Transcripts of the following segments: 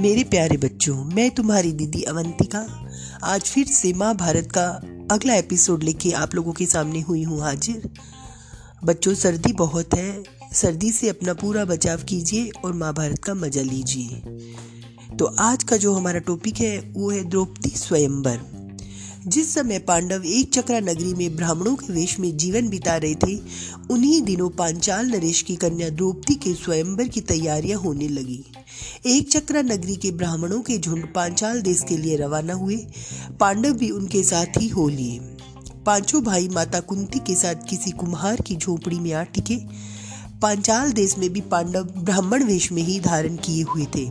मेरे प्यारे बच्चों, मैं तुम्हारी दीदी अवंतिका। आज फिर से माँ भारत का अगला एपिसोड लेके आप लोगों के सामने हुई हूँ हाजिर। बच्चों, सर्दी बहुत है। सर्दी से अपना पूरा बचाव कीजिए और माँ भारत का मज़ा लीजिए। तो आज का जो हमारा टॉपिक है, वो है द्रौपदी स्वयंवर। जिस समय पांडव एक चक्रा नगरी में ब्राह्मणों के वेश में जीवन बिता रहे थे, उन्हीं दिनों पांचाल नरेश की कन्या द्रौपदी के स्वयंवर की तैयारियाँ होने लगी। एक चक्रा नगरी के ब्राह्मणों के झुंड पांचाल देश के लिए रवाना हुए, पांडव भी उनके साथ ही हो लिए। पाँचों भाई माता कुंती के साथ किसी कुम्हार की झोपड़ी में आ टिके। पांचाल देश में भी पांडव ब्राह्मण वेश में ही धारण किए हुए थे।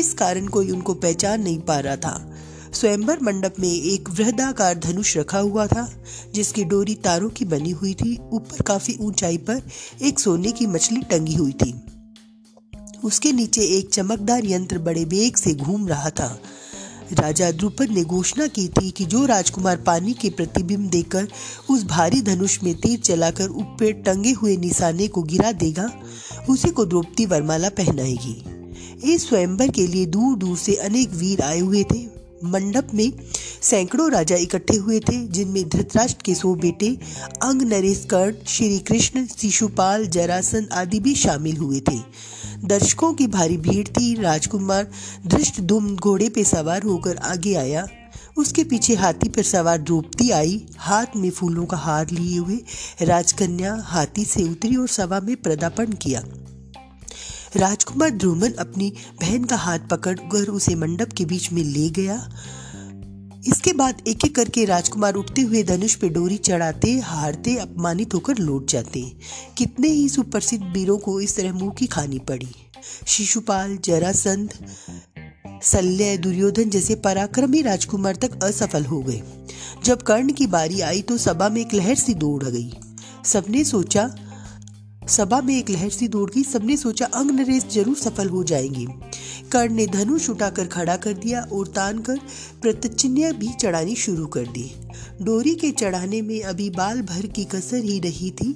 इस कारण कोई उनको पहचान नहीं पा रहा था। स्वयंवर मंडप में एक वृहदाकार धनुष रखा हुआ था, जिसकी डोरी तारों की बनी हुई थी। ऊपर काफ़ी ऊंचाई पर एक सोने की मछली टंगी हुई थी। उसके नीचे एक चमकदार यंत्र बड़े वेग से घूम रहा था। राजा द्रुपद ने घोषणा की थी कि जो राजकुमार पानी के प्रतिबिंब देकर उस भारी धनुष में तीर चलाकर ऊपर टंगे हुए निशाने को गिरा देगा, उसी को द्रौपदी वरमाला पहनाएगी। इस स्वयंवर के लिए दूर दूर से अनेक वीर आए हुए थे। मंडप में सैकड़ों राजा इकट्ठे हुए थे, जिनमें धृतराष्ट्र के सौ बेटे अंग नरेश कर्ण, श्री कृष्ण, शिशुपाल, जरासन आदि भी शामिल हुए थे। दर्शकों की भारी भीड़ थी, राजकुमार धृष्ट दुम घोड़े पे सवार होकर आगे आया। उसके पीछे हाथी पर सवार द्रौपदी आई, हाथ में फूलों का हार लिए हुए राजकन्या हाथी से उतरी और सभा में प्रदापण किया। राजकुमार ध्रुमन अपनी बहन का हाथ पकड़कर उसे मंडप के बीच में ले गया। इसके बाद एक एक करके राजकुमार उठते हुए धनुष पे डोरी चढ़ाते, हारते, अपमानित होकर लौट जाते। कितने ही सुप्रसिद्ध वीरों को इस तरह मुँह की खानी पड़ी। शिशुपाल, जरासंध, शल्य, दुर्योधन जैसे पराक्रमी राजकुमार तक असफल हो गए। जब कर्ण की बारी आई तो सभा में एक लहर सी दौड़ गई। सबने सोचा सभा में एक लहर सी दौड़ गई सबने सोचा अंग नरेश ज़रूर सफल हो जाएँगे। कर्ण ने धनुष उठाकर खड़ा कर दिया और तान कर प्रत्यचिन्या भी चढ़ानी शुरू कर दी। डोरी के चढ़ाने में अभी बाल भर की कसर ही रही थी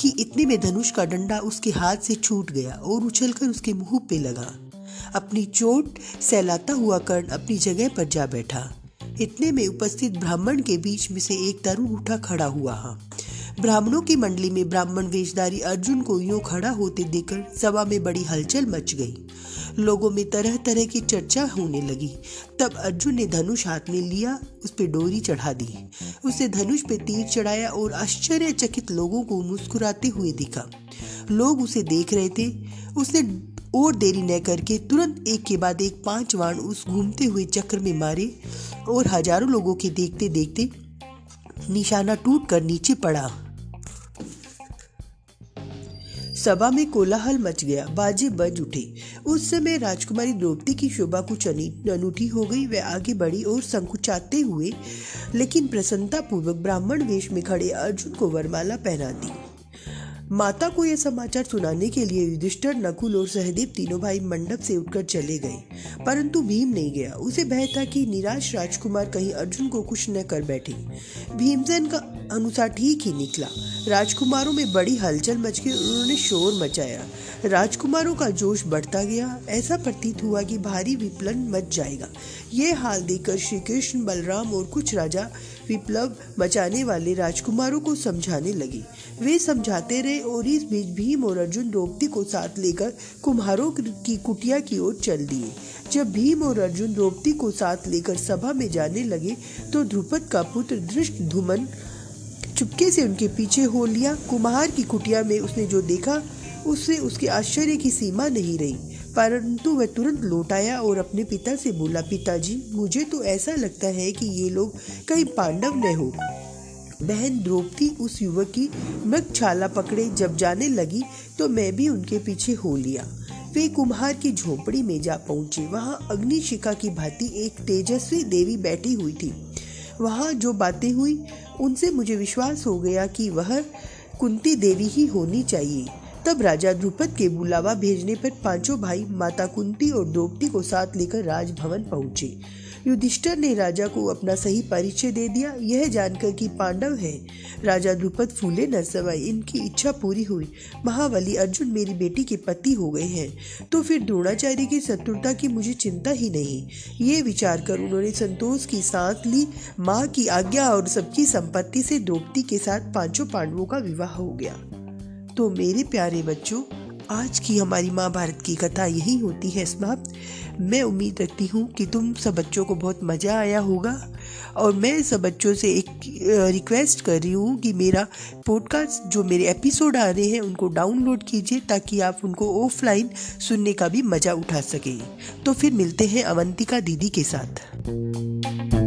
कि इतने में धनुष का डंडा उसके हाथ से छूट गया और उछलकर उसके मुँह पे लगा। अपनी चोट सहलाता हुआ कर्ण अपनी जगह पर जा बैठा। इतने में उपस्थित ब्राह्मण के बीच में से एक तरुण उठा खड़ा हुआ। ब्राह्मणों की मंडली में ब्राह्मण वेशधारी अर्जुन को यूँ खड़ा होते देखकर सभा में बड़ी हलचल मच गई। लोगों में तरह तरह की चर्चा होने लगी। तब अर्जुन ने धनुष हाथ में लिया, उस पर डोरी चढ़ा दी। उसे धनुष पे तीर चढ़ाया और आश्चर्यचकित लोगों को मुस्कुराते हुए दिखा। लोग उसे देख रहे थे। उसने और देरी न करके तुरंत एक के बाद एक पाँच वाण उस घूमते हुए चक्र में मारे और हज़ारों लोगों के देखते देखते निशाना टूट कर नीचे पड़ा। सभा में कोलाहल मच गया। बाजे बज उठे। उस समय राजकुमारी द्रौपदी की शोभा कुछ अनूठी हो गई। वह आगे बढ़ी और संकुचाते हुए, लेकिन प्रसन्नता पूर्वक ब्राह्मण वेश में खड़े अर्जुन को वरमाला पहना दी माता को यह समाचार सुनाने के लिए युधिष्ठर, नकुल और सहदेव तीनों भाई मंडप से उठकर चले गए। परंतु भीम नहीं गया। उसे भय था कि निराश राजकुमार कहीं अर्जुन को कुछ न कर बैठे। भीमसेन का अनुसार ठीक ही निकला। राजकुमारों में बड़ी हलचल मच गई, उन्होंने शोर मचाया। राजकुमारों का जोश बढ़ता गया। ऐसा प्रतीत हुआ कि भारी विप्लन मच जाएगा। ये हाल देखकर श्री कृष्ण बलराम और कुछ राजा विप्लव मचाने वाले राजकुमारों को समझाने लगे। वे समझाते रहे और इस बीच भीम और अर्जुन द्रौपदी को साथ लेकर कुम्हारों की कुटिया की ओर चल दिए। जब भीम और अर्जुन द्रौपदी को साथ लेकर सभा में जाने लगे तो ध्रुपद का पुत्र दृष्ट धुमन चुपके से उनके पीछे हो लिया। कुम्हार की कुटिया में उसने जो देखा, उससे उसके आश्चर्य की सीमा नहीं रही। परंतु वह तुरंत लौट आया और अपने पिता से बोला, पिताजी, मुझे तो ऐसा लगता है कि ये लोग कहीं पांडव न हो। बहन द्रौपदी उस युवक की मृग छाला पकड़े जब जाने लगी तो मैं भी उनके पीछे हो लिया। वे कुम्हार की झोपड़ी में जा पहुँचे। वहाँ अग्निशिखा की भांति एक तेजस्वी देवी बैठी हुई थी। वहाँ जो बातें हुई उनसे मुझे विश्वास हो गया कि वह कुंती देवी ही होनी चाहिए। तब राजा द्रुपद के बुलावा भेजने पर पाँचों भाई माता कुंती और द्रौपदी को साथ लेकर राजभवन पहुँचे। युधिष्ठर ने राजा को अपना सही परिचय दे दिया। यह जानकर कि पांडव है। राजा द्रुपद फूले न समाये इनकी इच्छा पूरी हुई। महाबली अर्जुन मेरी बेटी के पति हो गए हैं। तो फिर द्रोणाचार्य की शत्रुता की मुझे चिंता ही नहीं। ये विचार कर उन्होंने संतोष की सांस ली। माँ की आज्ञा और सबकी संपत्ति से द्रौपदी के साथ पाँचों पांडवों का विवाह हो गया। तो मेरे प्यारे बच्चों आज की हमारी महाभारत की कथा यही होती है समाप्त। मैं उम्मीद रखती हूँ कि तुम सब बच्चों को बहुत मज़ा आया होगा और मैं सब बच्चों से एक रिक्वेस्ट कर रही हूँ कि मेरा पॉडकास्ट जो मेरे एपिसोड आ रहे हैं उनको डाउनलोड कीजिए ताकि आप उनको ऑफलाइन सुनने का भी मज़ा उठा सकें। तो फिर मिलते हैं अवंतिका दीदी के साथ।